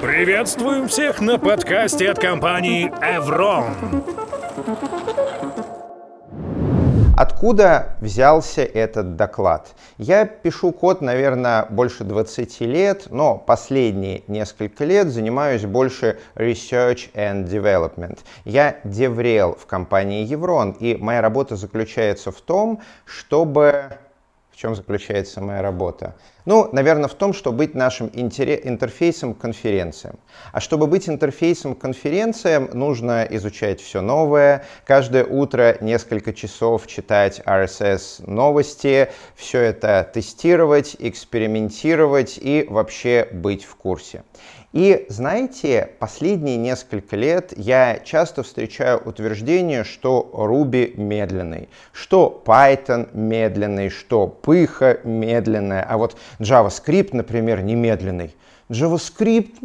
Приветствуем всех на подкасте от компании Evron. Откуда взялся этот доклад? Я пишу код, наверное, больше 20 лет, но последние несколько лет занимаюсь больше research and development. Я деврел в компании Evron, и моя работа заключается в том, чтобы чем заключается моя работа? Ну, наверное, в том, чтобы быть нашим интерфейсом к конференциям. А чтобы быть интерфейсом к конференциям, нужно изучать все новое, каждое утро несколько часов читать RSS новости, все это тестировать, экспериментировать и вообще быть в курсе. И знаете, последние несколько лет я часто встречаю утверждение, что Ruby медленный, что Python медленный, что пыха медленная, а вот JavaScript, например, немедленный. JavaScript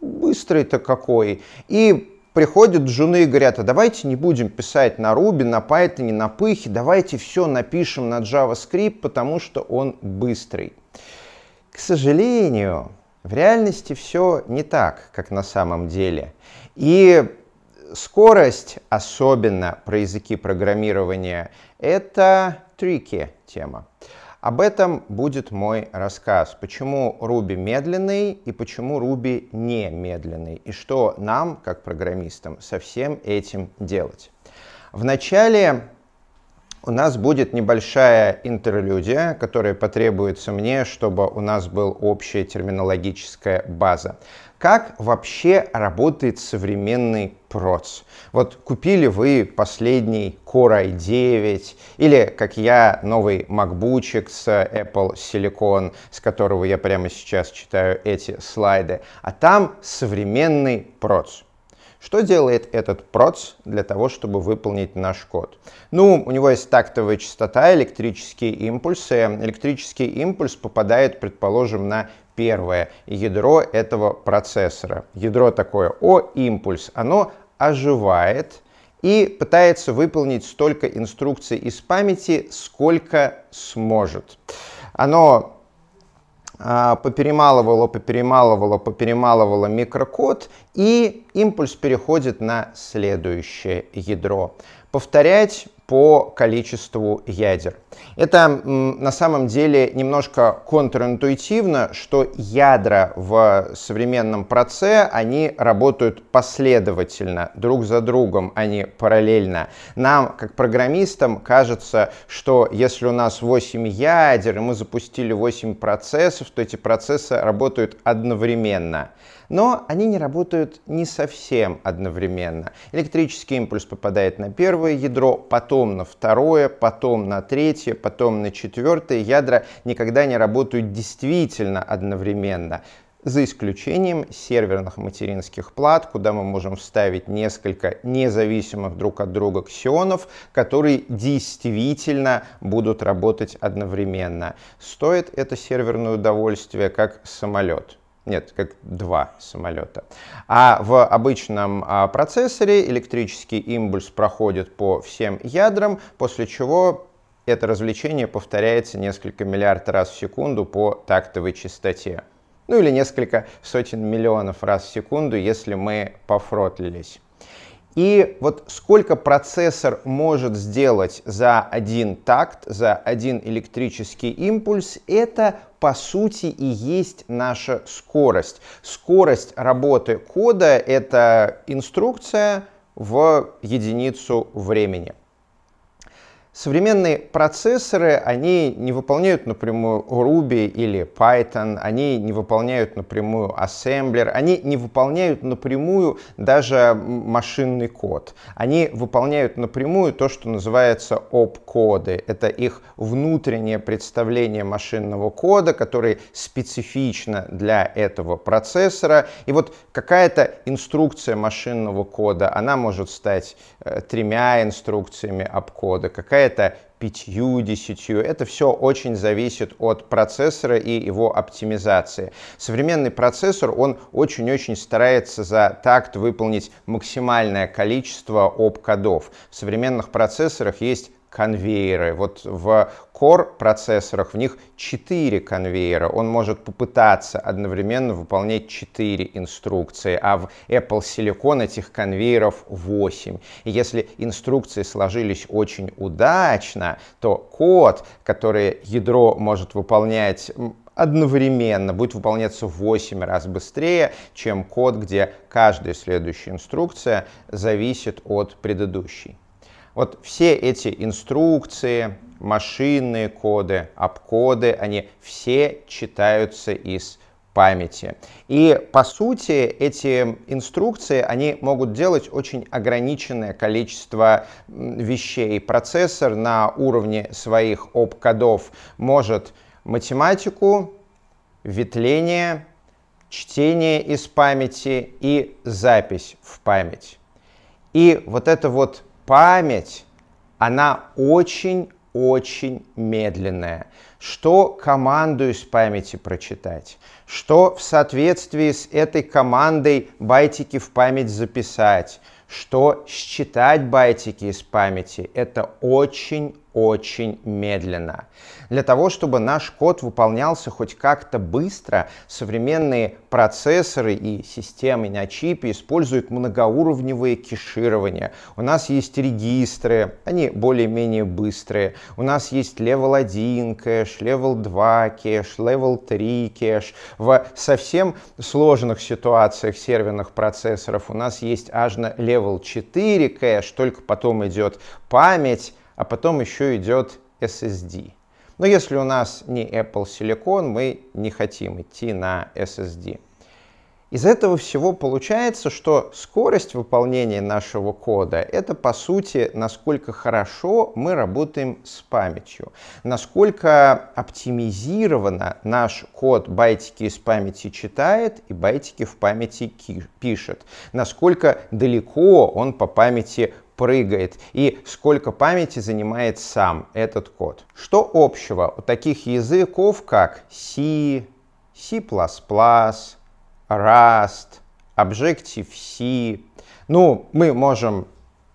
быстрый-то какой. И приходят жены и говорят, а давайте не будем писать на Ruby, на Python, на пыхе, давайте все напишем на JavaScript, потому что он быстрый. К сожалению, в реальности все не так, как на самом деле. И скорость, особенно про языки программирования, это трики тема. Об этом будет мой рассказ. Почему Ruby медленный и почему Ruby не медленный. И что нам, как программистам, со всем этим делать. Вначале у нас будет небольшая интерлюдия, которая потребуется мне, чтобы у нас была общая терминологическая база. Как вообще работает современный проц? Вот купили вы последний Core i9 или, как я, новый MacBook с Apple Silicon, с которого я прямо сейчас читаю эти слайды, а там современный проц. Что делает этот проц для того, чтобы выполнить наш код? Ну, у него есть тактовая частота, электрические импульсы. Электрический импульс попадает, предположим, на первое ядро этого процессора. Ядро такое О, импульс. Оно оживает и пытается выполнить столько инструкций из памяти, сколько сможет. Оно поперемалывало, поперемалывало, поперемалывало микрокод, и импульс переходит на следующее ядро. Повторять по количеству ядер. Это на самом деле немножко контринтуитивно, что ядра в современном проце, они работают последовательно, друг за другом, а не параллельно. Нам, как программистам, кажется, что если у нас 8 ядер, и мы запустили 8 процессов, то эти процессы работают одновременно но они не работают не совсем одновременно. Электрический импульс попадает на первое ядро, потом на второе, потом на третье, потом на четвертое. Ядра никогда не работают действительно одновременно за исключением серверных материнских плат, куда мы можем вставить несколько независимых друг от друга ксионов, которые действительно будут работать одновременно. Стоит это серверное удовольствие как самолет. Нет, как два самолета. А в обычном а, процессоре электрический импульс проходит по всем ядрам, после чего это развлечение повторяется несколько миллиард раз в секунду по тактовой частоте. Ну или несколько сотен миллионов раз в секунду, если мы пофротлились. И вот сколько процессор может сделать за один такт, за один электрический импульс, это по сути и есть наша скорость. Скорость работы кода — это инструкция в единицу времени. Современные процессоры, они не выполняют напрямую Ruby или Python, они не выполняют напрямую ассемблер, они не выполняют напрямую даже машинный код. Они выполняют напрямую то, что называется оп-коды. Это их внутреннее представление машинного кода, который специфично для этого процессора. И вот какая-то инструкция машинного кода, она может стать э, тремя инструкциями обкода, какая это пятью, десятью. Это все очень зависит от процессора и его оптимизации. Современный процессор, он очень-очень старается за такт выполнить максимальное количество оп-кодов. В современных процессорах есть конвейеры. Вот в Core процессорах в них 4 конвейера. Он может попытаться одновременно выполнять 4 инструкции, а в Apple Silicon этих конвейеров 8. И если инструкции сложились очень удачно, то код, который ядро может выполнять одновременно будет выполняться в 8 раз быстрее, чем код, где каждая следующая инструкция зависит от предыдущей. Вот все эти инструкции, машинные коды, обкоды, они все читаются из памяти. И по сути эти инструкции, они могут делать очень ограниченное количество вещей. Процессор на уровне своих обкодов может математику, ветвление, чтение из памяти и запись в память. И вот эта вот память, она очень-очень медленная. Что команду из памяти прочитать? Что в соответствии с этой командой байтики в память записать? Что считать байтики из памяти? Это очень очень медленно. Для того, чтобы наш код выполнялся хоть как-то быстро, современные процессоры и системы на чипе используют многоуровневые кеширования. У нас есть регистры, они более-менее быстрые. У нас есть level 1 кэш, level 2 кэш, level 3 кэш. В совсем сложных ситуациях серверных процессоров у нас есть аж на level 4 кэш, только потом идет память, а потом еще идет SSD. Но если у нас не Apple Silicon, мы не хотим идти на SSD. Из этого всего получается, что скорость выполнения нашего кода — это, по сути, насколько хорошо мы работаем с памятью, насколько оптимизированно наш код байтики из памяти читает и байтики в памяти пишет, насколько далеко он по памяти прыгает и сколько памяти занимает сам этот код. Что общего у таких языков, как C, C++, Rust, Objective-C? Ну, мы можем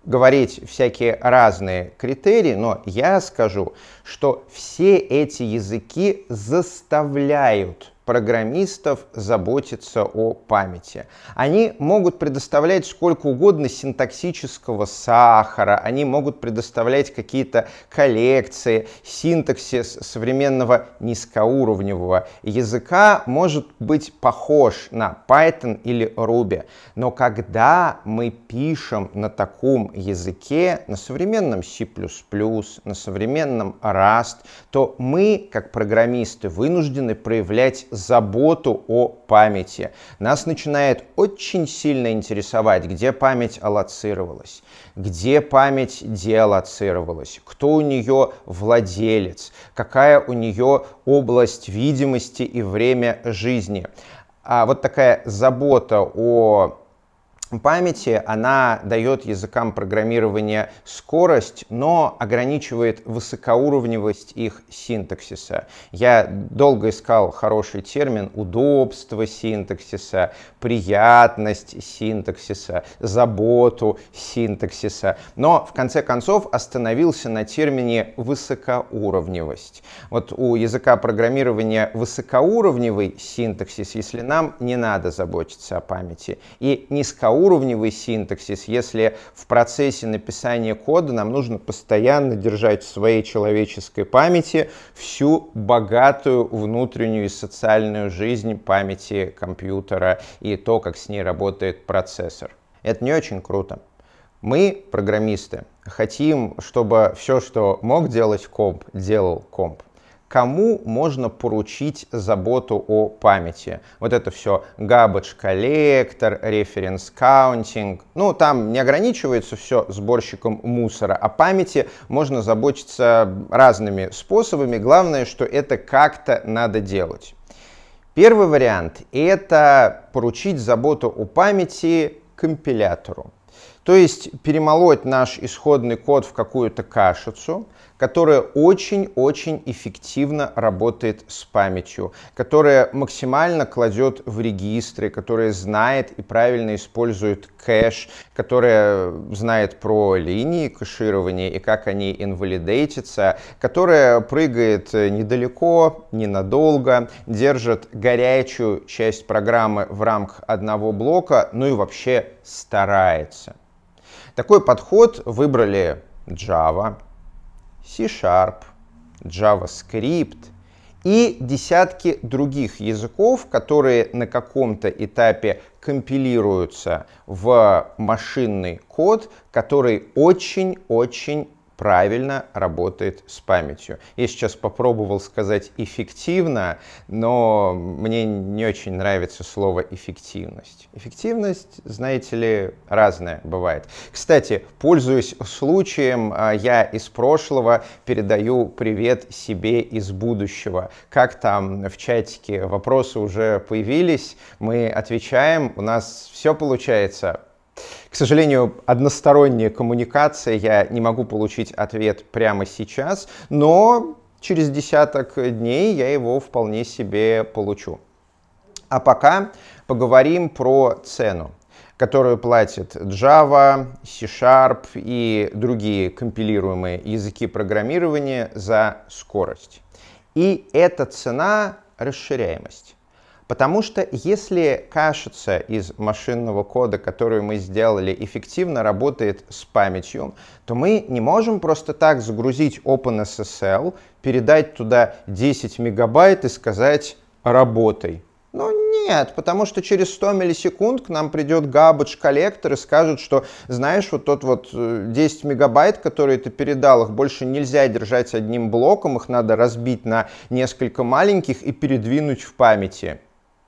говорить всякие разные критерии, но я скажу, что все эти языки заставляют программистов заботиться о памяти. Они могут предоставлять сколько угодно синтаксического сахара, они могут предоставлять какие-то коллекции, синтаксис современного низкоуровневого языка может быть похож на Python или Ruby. Но когда мы пишем на таком языке, на современном C++, на современном Rust, то мы, как программисты, вынуждены проявлять заботу о памяти. Нас начинает очень сильно интересовать, где память аллоцировалась, где память деаллоцировалась, кто у нее владелец, какая у нее область видимости и время жизни. А вот такая забота о памяти, она дает языкам программирования скорость, но ограничивает высокоуровневость их синтаксиса. Я долго искал хороший термин удобство синтаксиса, приятность синтаксиса, заботу синтаксиса, но в конце концов остановился на термине высокоуровневость. Вот у языка программирования высокоуровневый синтаксис, если нам не надо заботиться о памяти, и низкоуровневый уровневый синтаксис, если в процессе написания кода нам нужно постоянно держать в своей человеческой памяти всю богатую внутреннюю и социальную жизнь памяти компьютера и то, как с ней работает процессор. Это не очень круто. Мы, программисты, хотим, чтобы все, что мог делать комп, делал комп кому можно поручить заботу о памяти. Вот это все garbage collector, reference counting. Ну, там не ограничивается все сборщиком мусора, а памяти можно заботиться разными способами. Главное, что это как-то надо делать. Первый вариант – это поручить заботу о памяти компилятору. То есть перемолоть наш исходный код в какую-то кашицу, которая очень-очень эффективно работает с памятью, которая максимально кладет в регистры, которая знает и правильно использует кэш, которая знает про линии кэширования и как они инвалидейтятся, которая прыгает недалеко, ненадолго, держит горячую часть программы в рамках одного блока, ну и вообще старается. Такой подход выбрали Java, C-Sharp, JavaScript и десятки других языков, которые на каком-то этапе компилируются в машинный код, который очень-очень правильно работает с памятью. Я сейчас попробовал сказать эффективно, но мне не очень нравится слово эффективность. Эффективность, знаете ли, разная бывает. Кстати, пользуясь случаем, а, я из прошлого передаю привет себе из будущего. Как там в чатике вопросы уже появились, мы отвечаем, у нас все получается к сожалению, односторонняя коммуникация, я не могу получить ответ прямо сейчас, но через десяток дней я его вполне себе получу. А пока поговорим про цену которую платит Java, C-Sharp и другие компилируемые языки программирования за скорость. И эта цена — расширяемость. Потому что если кашица из машинного кода, которую мы сделали, эффективно работает с памятью, то мы не можем просто так загрузить OpenSSL, передать туда 10 мегабайт и сказать «работай». Ну нет, потому что через 100 миллисекунд к нам придет garbage коллектор и скажет, что, знаешь, вот тот вот 10 э, мегабайт, которые ты передал, их больше нельзя держать одним блоком, их надо разбить на несколько маленьких и передвинуть в памяти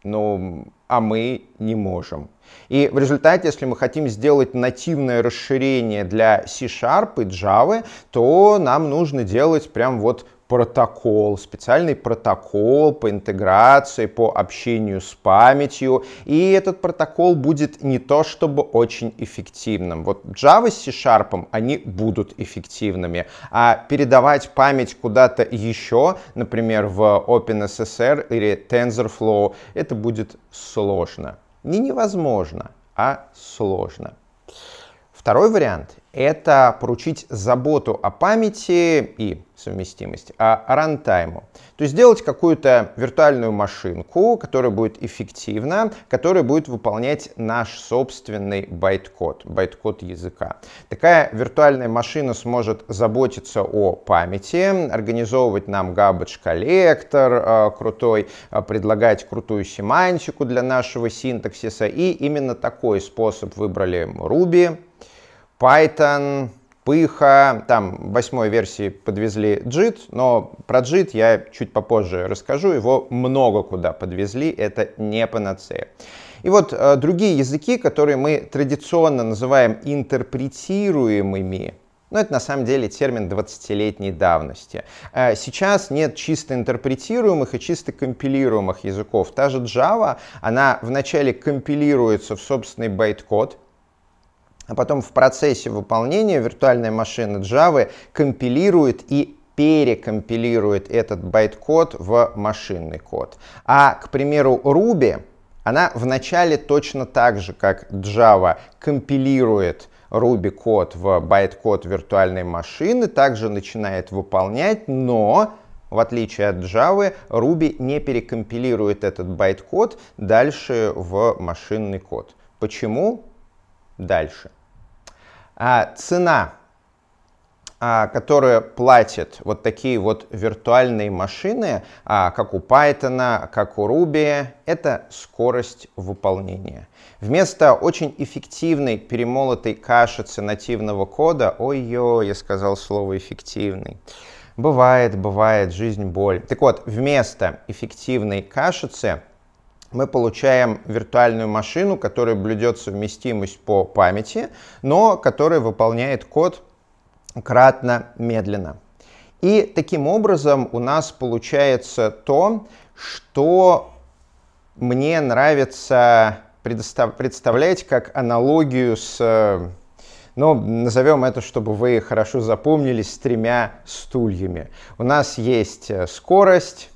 ну, а мы не можем. И в результате, если мы хотим сделать нативное расширение для C-Sharp и Java, то нам нужно делать прям вот протокол, специальный протокол по интеграции, по общению с памятью. И этот протокол будет не то чтобы очень эффективным. Вот Java с C-Sharp, они будут эффективными. А передавать память куда-то еще, например, в OpenSSL или TensorFlow, это будет сложно. Не невозможно, а сложно. Второй вариант — это поручить заботу о памяти и совместимости, а рантайму. То есть сделать какую-то виртуальную машинку, которая будет эффективна, которая будет выполнять наш собственный байткод, байткод языка. Такая виртуальная машина сможет заботиться о памяти, организовывать нам garbage коллектор э, крутой, э, предлагать крутую семантику для нашего синтаксиса. И именно такой способ выбрали Ruby, Python, Пыха, там в восьмой версии подвезли JIT, но про JIT я чуть попозже расскажу, его много куда подвезли, это не панацея. И вот э, другие языки, которые мы традиционно называем интерпретируемыми, но это на самом деле термин 20-летней давности. Э, сейчас нет чисто интерпретируемых и чисто компилируемых языков. Та же Java, она вначале компилируется в собственный байткод, а потом в процессе выполнения виртуальная машина Java компилирует и перекомпилирует этот байт-код в машинный код. А, к примеру, Ruby, она вначале точно так же, как Java, компилирует Ruby код в байт-код виртуальной машины, также начинает выполнять, но в отличие от Java, Ruby не перекомпилирует этот байт-код дальше в машинный код. Почему? Дальше. А цена, а, которую платят вот такие вот виртуальные машины, а, как у Python, как у Ruby, это скорость выполнения. Вместо очень эффективной перемолотой кашицы нативного кода, ой-ой, я сказал слово эффективный, Бывает, бывает, жизнь боль. Так вот, вместо эффективной кашицы мы получаем виртуальную машину, которая блюдет совместимость по памяти, но которая выполняет код кратно медленно. И таким образом у нас получается то, что мне нравится представлять как аналогию с но назовем это, чтобы вы хорошо запомнились, с тремя стульями. У нас есть э, скорость,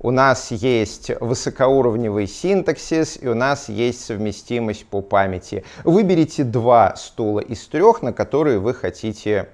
у нас есть высокоуровневый синтаксис, и у нас есть совместимость по памяти. Выберите два стула из трех, на которые вы хотите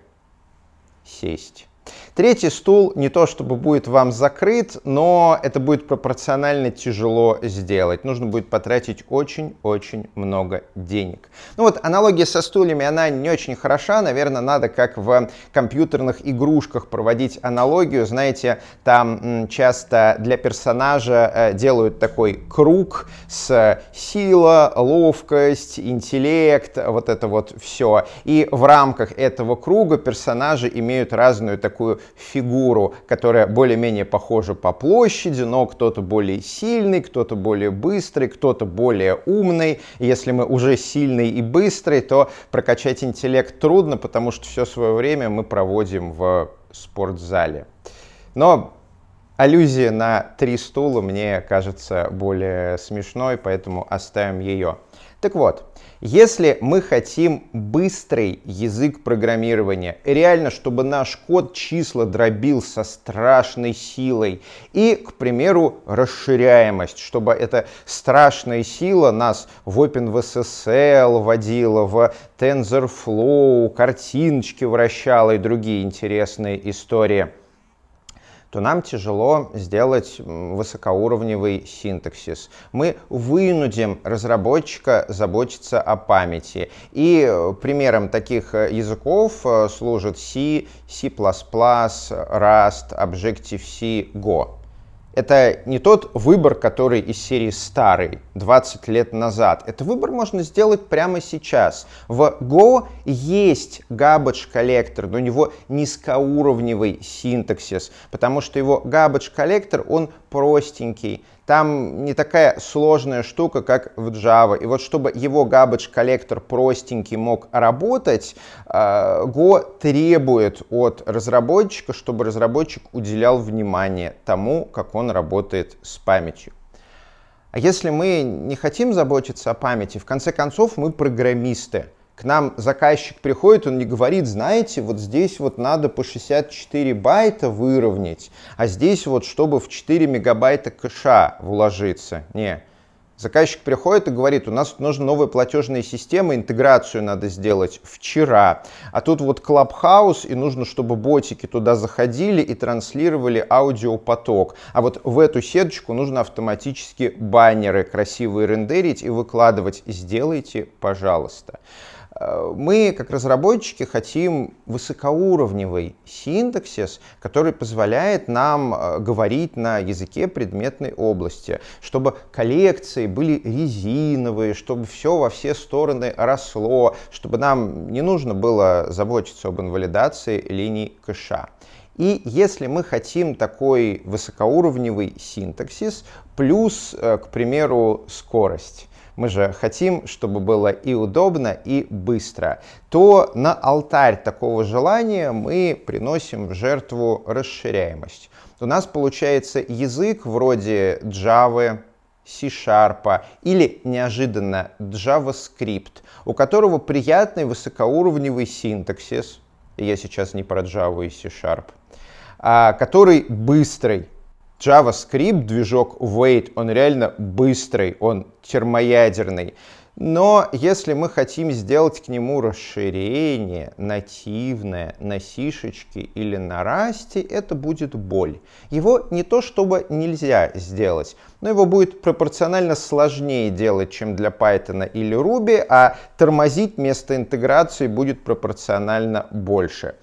сесть. Третий стул не то чтобы будет вам закрыт, но это будет пропорционально тяжело сделать. Нужно будет потратить очень-очень много денег. Ну вот аналогия со стульями, она не очень хороша. Наверное, надо как в компьютерных игрушках проводить аналогию. Знаете, там часто для персонажа э, делают такой круг с сила, ловкость, интеллект, вот это вот все. И в рамках этого круга персонажи имеют разную такую фигуру, которая более-менее похожа по площади, но кто-то более сильный, кто-то более быстрый, кто-то более умный. Если мы уже сильный и быстрый, то прокачать интеллект трудно, потому что все свое время мы проводим в спортзале. Но аллюзия на три стула мне кажется более смешной, поэтому оставим ее. Так вот, если мы хотим быстрый язык программирования, реально, чтобы наш код числа дробил со страшной силой, и, к примеру, расширяемость, чтобы эта страшная сила нас в OpenVSSL водила, в TensorFlow, картиночки вращала и другие интересные истории – то нам тяжело сделать высокоуровневый синтаксис. Мы вынудим разработчика заботиться о памяти. И э, примером таких э, языков э, служат C, C++, Rust, Objective-C, Go. Это не тот выбор, который из серии старый, 20 лет назад. Это выбор можно сделать прямо сейчас. В Go есть garbage коллектор, но у него низкоуровневый синтаксис, потому что его garbage коллектор, он простенький, там не такая сложная штука, как в Java. И вот чтобы его garbage коллектор простенький мог работать, а, Go требует от разработчика, чтобы разработчик уделял внимание тому, как он работает с памятью. А если мы не хотим заботиться о памяти, в конце концов мы программисты к нам заказчик приходит, он не говорит, знаете, вот здесь вот надо по 64 байта выровнять, а здесь вот чтобы в 4 мегабайта кэша вложиться. Не. Заказчик приходит и говорит, у нас нужна новая платежная система, интеграцию надо сделать вчера. А тут вот Clubhouse, и нужно, чтобы ботики туда заходили и транслировали аудиопоток. А вот в эту сеточку нужно автоматически баннеры красивые рендерить и выкладывать. Сделайте, пожалуйста. Э, мы, как разработчики, хотим высокоуровневый синтаксис, который позволяет нам э, говорить на языке предметной области, чтобы коллекции были резиновые, чтобы все во все стороны росло, чтобы нам не нужно было заботиться об инвалидации линий кэша. И если мы хотим такой высокоуровневый синтаксис, плюс, э, к примеру, скорость, мы же хотим, чтобы было и удобно, и быстро, то на алтарь такого желания мы приносим в жертву расширяемость. У нас получается язык вроде Java, C-Sharp или неожиданно JavaScript, у которого приятный высокоуровневый синтаксис, я сейчас не про Java и C-Sharp, а, который быстрый, JavaScript, движок Wait, он реально быстрый, он термоядерный. Но если мы хотим сделать к нему расширение нативное на сишечке или на расте, это будет боль. Его не то чтобы нельзя сделать, но его будет пропорционально сложнее делать, чем для Python или Ruby, а тормозить место интеграции будет пропорционально больше.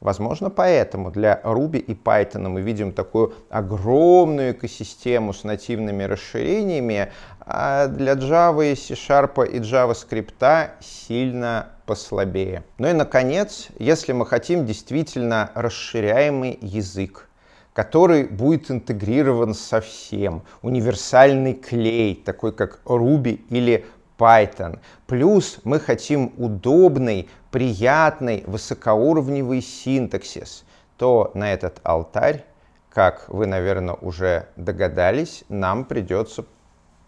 Возможно, поэтому для Ruby и Python мы видим такую огромную экосистему с нативными расширениями, а для Java, C-Sharp и JavaScript сильно послабее. Ну и, наконец, если мы хотим действительно расширяемый язык, который будет интегрирован со всем, универсальный клей, такой как Ruby или Python. Плюс мы хотим удобный, приятный, высокоуровневый синтаксис, то на этот алтарь, как вы, наверное, уже догадались, нам придется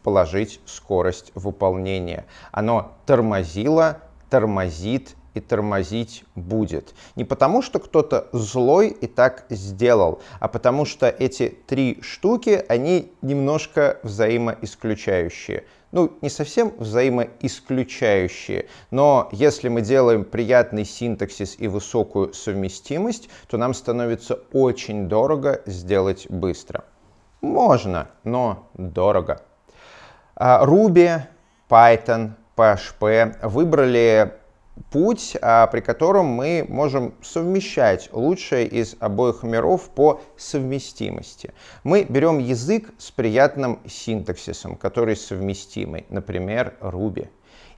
положить скорость выполнения. Оно тормозило, тормозит и тормозить будет. Не потому, что кто-то злой и так сделал, а потому что эти три штуки, они немножко взаимоисключающие. Ну, не совсем взаимоисключающие, но если мы делаем приятный синтаксис и высокую совместимость, то нам становится очень дорого сделать быстро. Можно, но дорого. А, Ruby, Python, PHP выбрали путь, а, при котором мы можем совмещать лучшее из обоих миров по совместимости. Мы берем язык с приятным синтаксисом, который совместимый, например, Ruby.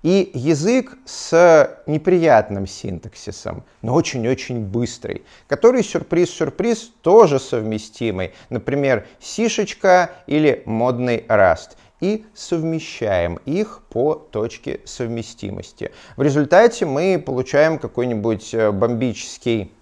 И язык с неприятным синтаксисом, но очень-очень быстрый, который, сюрприз-сюрприз, тоже совместимый. Например, сишечка или модный Rust и совмещаем их по точке совместимости. В результате мы получаем какой-нибудь э, бомбический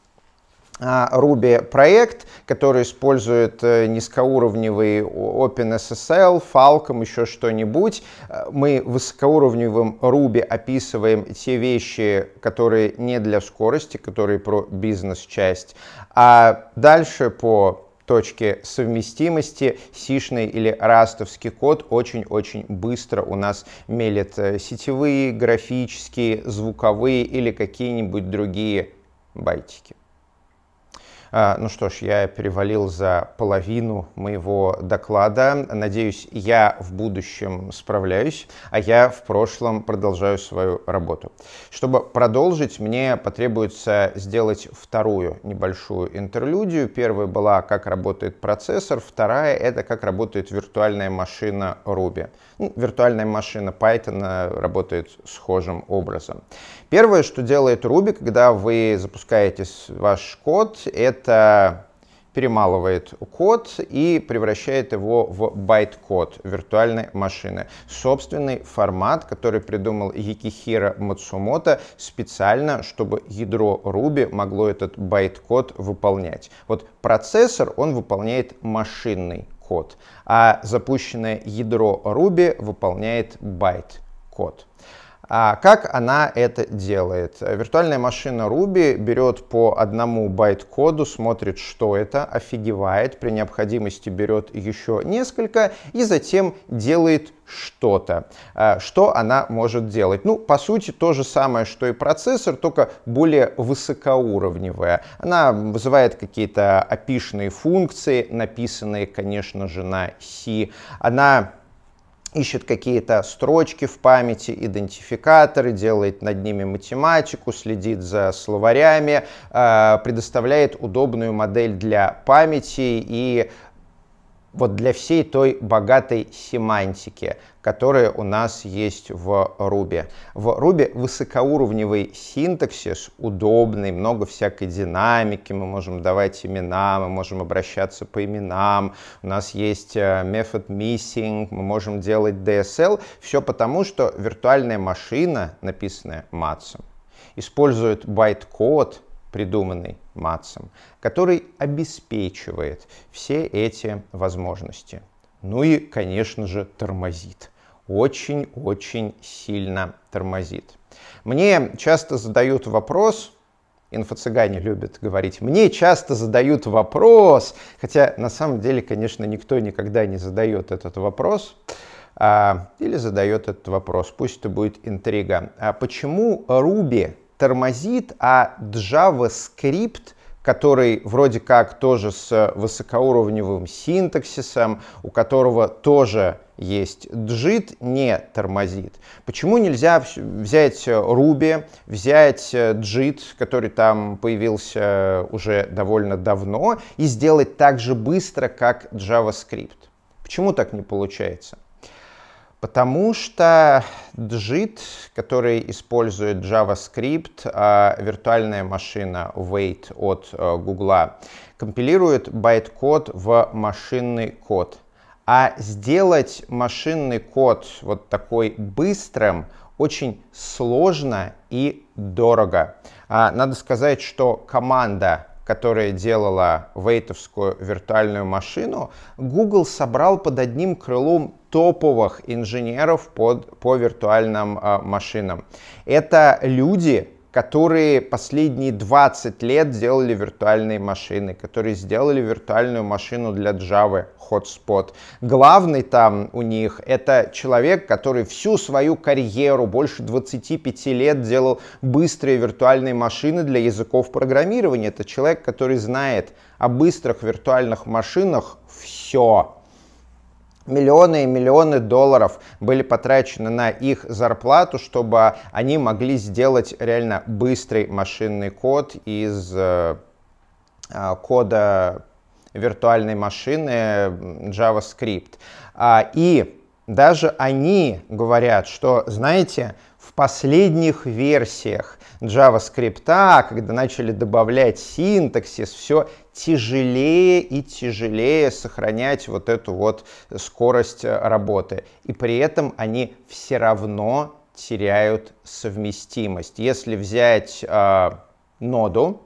а, Ruby проект, который использует э, низкоуровневый OpenSSL, Falcon, еще что-нибудь. Э, мы высокоуровневым Ruby описываем те вещи, которые не для скорости, которые про бизнес-часть. А дальше по точки совместимости сишный или растовский код очень-очень быстро у нас мелет э, сетевые, графические, звуковые или какие-нибудь другие байтики. А, ну что ж, я перевалил за половину моего доклада. Надеюсь, я в будущем справляюсь, а я в прошлом продолжаю свою работу. Чтобы продолжить, мне потребуется сделать вторую небольшую интерлюдию. Первая была, как работает процессор, вторая — это как работает виртуальная машина Ruby. Ну, виртуальная машина Python работает схожим образом. Первое, что делает Ruby, когда вы запускаете ваш код, это перемалывает код и превращает его в байт-код виртуальной машины. Собственный формат, который придумал Юкихиро Мацумото специально, чтобы ядро Ruby могло этот байт-код выполнять. Вот процессор, он выполняет машинный код, а запущенное ядро Ruby выполняет байт-код. А как она это делает? Виртуальная машина Ruby берет по одному байт-коду, смотрит, что это, офигевает, при необходимости берет еще несколько и затем делает что-то. А, что она может делать? Ну, по сути, то же самое, что и процессор, только более высокоуровневая. Она вызывает какие-то опишные функции, написанные, конечно же, на C. Она ищет какие-то строчки в памяти, идентификаторы, делает над ними математику, следит за словарями, э, предоставляет удобную модель для памяти и вот для всей той богатой семантики, которая у нас есть в Ruby. В Ruby высокоуровневый синтаксис, удобный, много всякой динамики, мы можем давать имена, мы можем обращаться по именам, у нас есть э, method missing, мы можем делать DSL, все потому, что виртуальная машина, написанная Матсом, использует байт-код, придуманный Матсом, который обеспечивает все эти возможности. Ну и, конечно же, тормозит. Очень-очень сильно тормозит. Мне часто задают вопрос, инфо-цыгане любят говорить, мне часто задают вопрос, хотя на самом деле, конечно, никто никогда не задает этот вопрос, а, или задает этот вопрос, пусть это будет интрига. А почему Ruby тормозит, а JavaScript, который вроде как тоже с высокоуровневым синтаксисом, у которого тоже есть JIT, не тормозит. Почему нельзя взять Ruby, взять JIT, который там появился уже довольно давно, и сделать так же быстро, как JavaScript? Почему так не получается? Потому что JIT, который использует JavaScript, а виртуальная машина V8 от э, Google, компилирует байт-код в машинный код. А сделать машинный код вот такой быстрым очень сложно и дорого. А, надо сказать, что команда которая делала V8 овскую виртуальную машину, Google собрал под одним крылом топовых инженеров под, по виртуальным э, машинам. Это люди, которые последние 20 лет делали виртуальные машины, которые сделали виртуальную машину для Java Hotspot. Главный там у них это человек, который всю свою карьеру, больше 25 лет делал быстрые виртуальные машины для языков программирования. Это человек, который знает о быстрых виртуальных машинах все миллионы и миллионы долларов были потрачены на их зарплату, чтобы они могли сделать реально быстрый машинный код из э, э, кода виртуальной машины JavaScript. А, и даже они говорят, что, знаете, последних версиях JavaScript, когда начали добавлять синтаксис, все тяжелее и тяжелее сохранять вот эту вот скорость э, работы. И при этом они все равно теряют совместимость. Если взять э, ноду,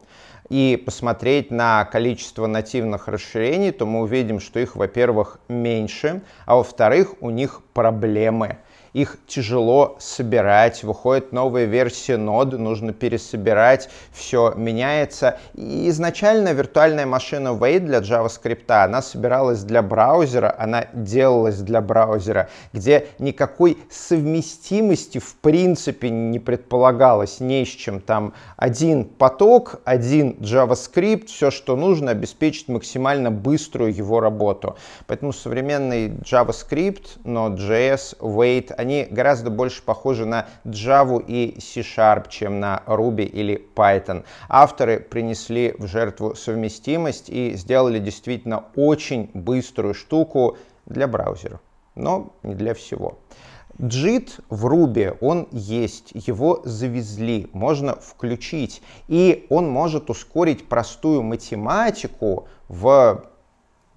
и посмотреть на количество нативных расширений, то мы увидим, что их, во-первых, меньше, а во-вторых, у них проблемы их тяжело собирать, выходит новая версия ноды, нужно пересобирать, все меняется. И изначально виртуальная машина Wait для JavaScript, она собиралась для браузера, она делалась для браузера, где никакой совместимости в принципе не предполагалось не с чем. Там один поток, один JavaScript, все, что нужно, обеспечить максимально быструю его работу. Поэтому современный JavaScript, Node.js, Wait, они гораздо больше похожи на Java и C-Sharp, чем на Ruby или Python. Авторы принесли в жертву совместимость и сделали действительно очень быструю штуку для браузера, но не для всего. JIT в Ruby, он есть, его завезли, можно включить, и он может ускорить простую математику в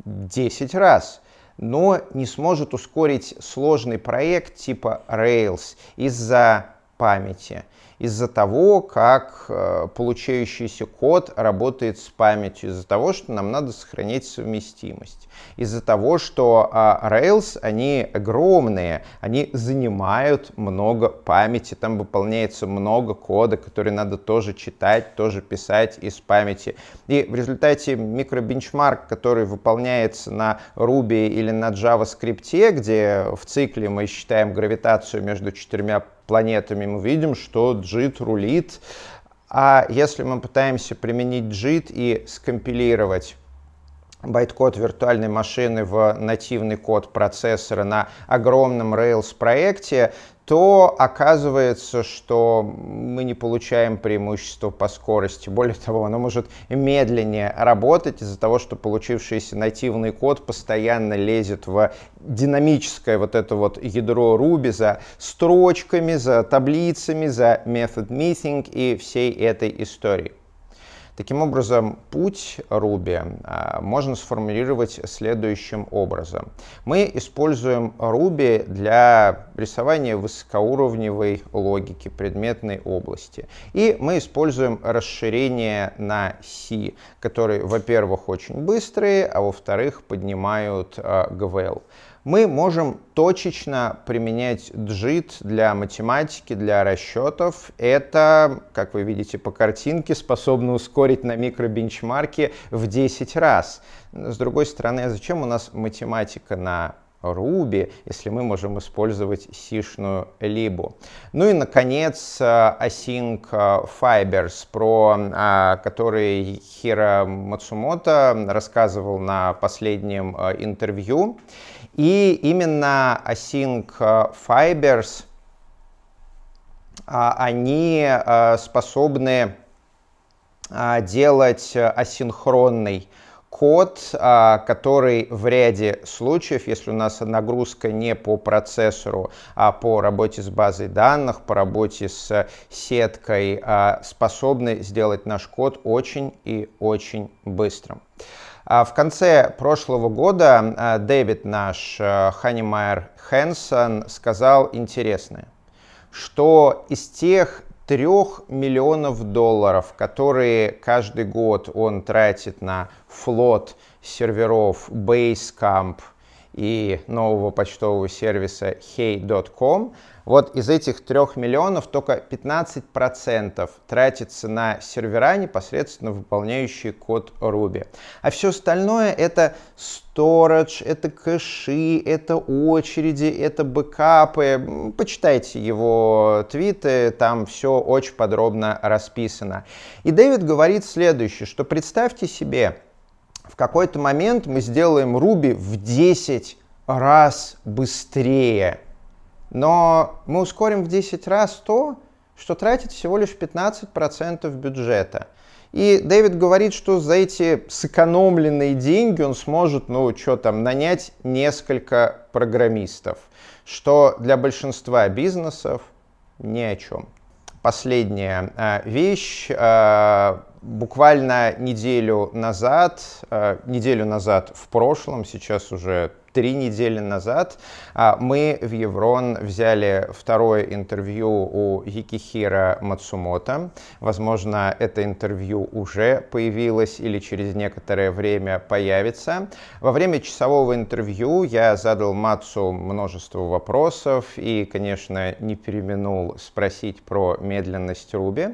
10 раз но не сможет ускорить сложный проект типа Rails из-за памяти из-за того, как э, получающийся код работает с памятью, из-за того, что нам надо сохранять совместимость, из-за того, что э, Rails, они огромные, они занимают много памяти, там выполняется много кода, который надо тоже читать, тоже писать из памяти. И в результате микробенчмарк, который выполняется на Ruby или на JavaScript, где в цикле мы считаем гравитацию между четырьмя планетами, мы видим, что JIT рулит. А если мы пытаемся применить JIT и скомпилировать байткод виртуальной машины в нативный код процессора на огромном Rails проекте, то оказывается, что мы не получаем преимущество по скорости. Более того, оно может медленнее работать из-за того, что получившийся нативный код постоянно лезет в динамическое вот это вот ядро Ruby за строчками, за таблицами, за method meeting и всей этой истории. Таким образом, путь Ruby а, можно сформулировать следующим образом. Мы используем Ruby для рисования высокоуровневой логики предметной области. И мы используем расширение на C, которые, во-первых, очень быстрые, а во-вторых, поднимают GVL. А, мы можем точечно применять JIT для математики, для расчетов. Это, как вы видите по картинке, способно ускорить на микробенчмарке в 10 раз. С другой стороны, а зачем у нас математика на Ruby, если мы можем использовать сишную либу. Ну и, наконец, Async Fibers, про который Хира Мацумото рассказывал на последнем интервью. И именно Async Fibers, они способны делать асинхронный код, который в ряде случаев, если у нас нагрузка не по процессору, а по работе с базой данных, по работе с сеткой, способны сделать наш код очень и очень быстрым. А в конце прошлого года а, Дэвид наш э, Ханимайер Хэнсон сказал интересное, что из тех трех миллионов долларов, которые каждый год он тратит на флот серверов Basecamp и нового почтового сервиса hey.com. Вот из этих трех миллионов только 15% тратится на сервера, непосредственно выполняющие код Ruby. А все остальное это storage, это кэши, это очереди, это бэкапы. Почитайте его твиты, там все очень подробно расписано. И Дэвид говорит следующее, что представьте себе, в какой-то момент мы сделаем Ruby в 10 раз быстрее, но мы ускорим в 10 раз то, что тратит всего лишь 15% бюджета. И Дэвид говорит, что за эти сэкономленные деньги он сможет, ну, что там, нанять несколько программистов, что для большинства бизнесов ни о чем. Последняя э, вещь. Э, буквально неделю назад, э, неделю назад в прошлом, сейчас уже три недели назад а, мы в Еврон взяли второе интервью у Якихира Мацумото. Возможно, это интервью уже появилось или через некоторое время появится. Во время часового интервью я задал Мацу множество вопросов и, конечно, не переминул спросить про медленность Руби.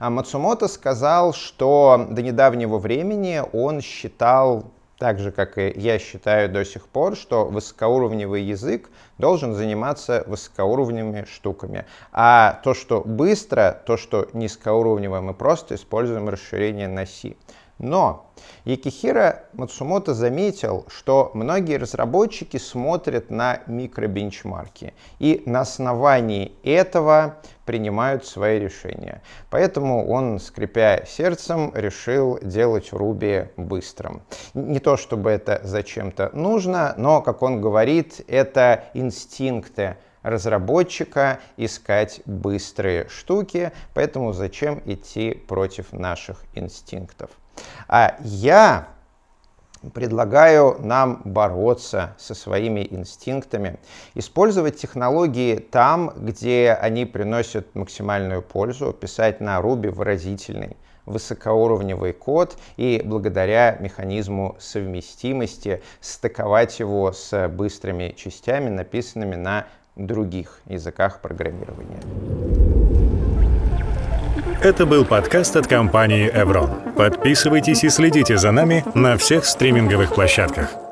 А Мацумото сказал, что до недавнего времени он считал так же, как и я считаю до сих пор, что высокоуровневый язык должен заниматься высокоуровневыми штуками. А то, что быстро, то, что низкоуровневое, мы просто используем расширение на C. Но Якихира Мацумото заметил, что многие разработчики смотрят на микробенчмарки и на основании этого принимают свои решения. Поэтому он, скрипя сердцем, решил делать Ruby быстрым. Не то, чтобы это зачем-то нужно, но, как он говорит, это инстинкты разработчика искать быстрые штуки, поэтому зачем идти против наших инстинктов. А я предлагаю нам бороться со своими инстинктами, использовать технологии там, где они приносят максимальную пользу, писать на Ruby выразительный, высокоуровневый код и благодаря механизму совместимости стыковать его с быстрыми частями, написанными на других языках программирования. Это был подкаст от компании Evron. Подписывайтесь и следите за нами на всех стриминговых площадках.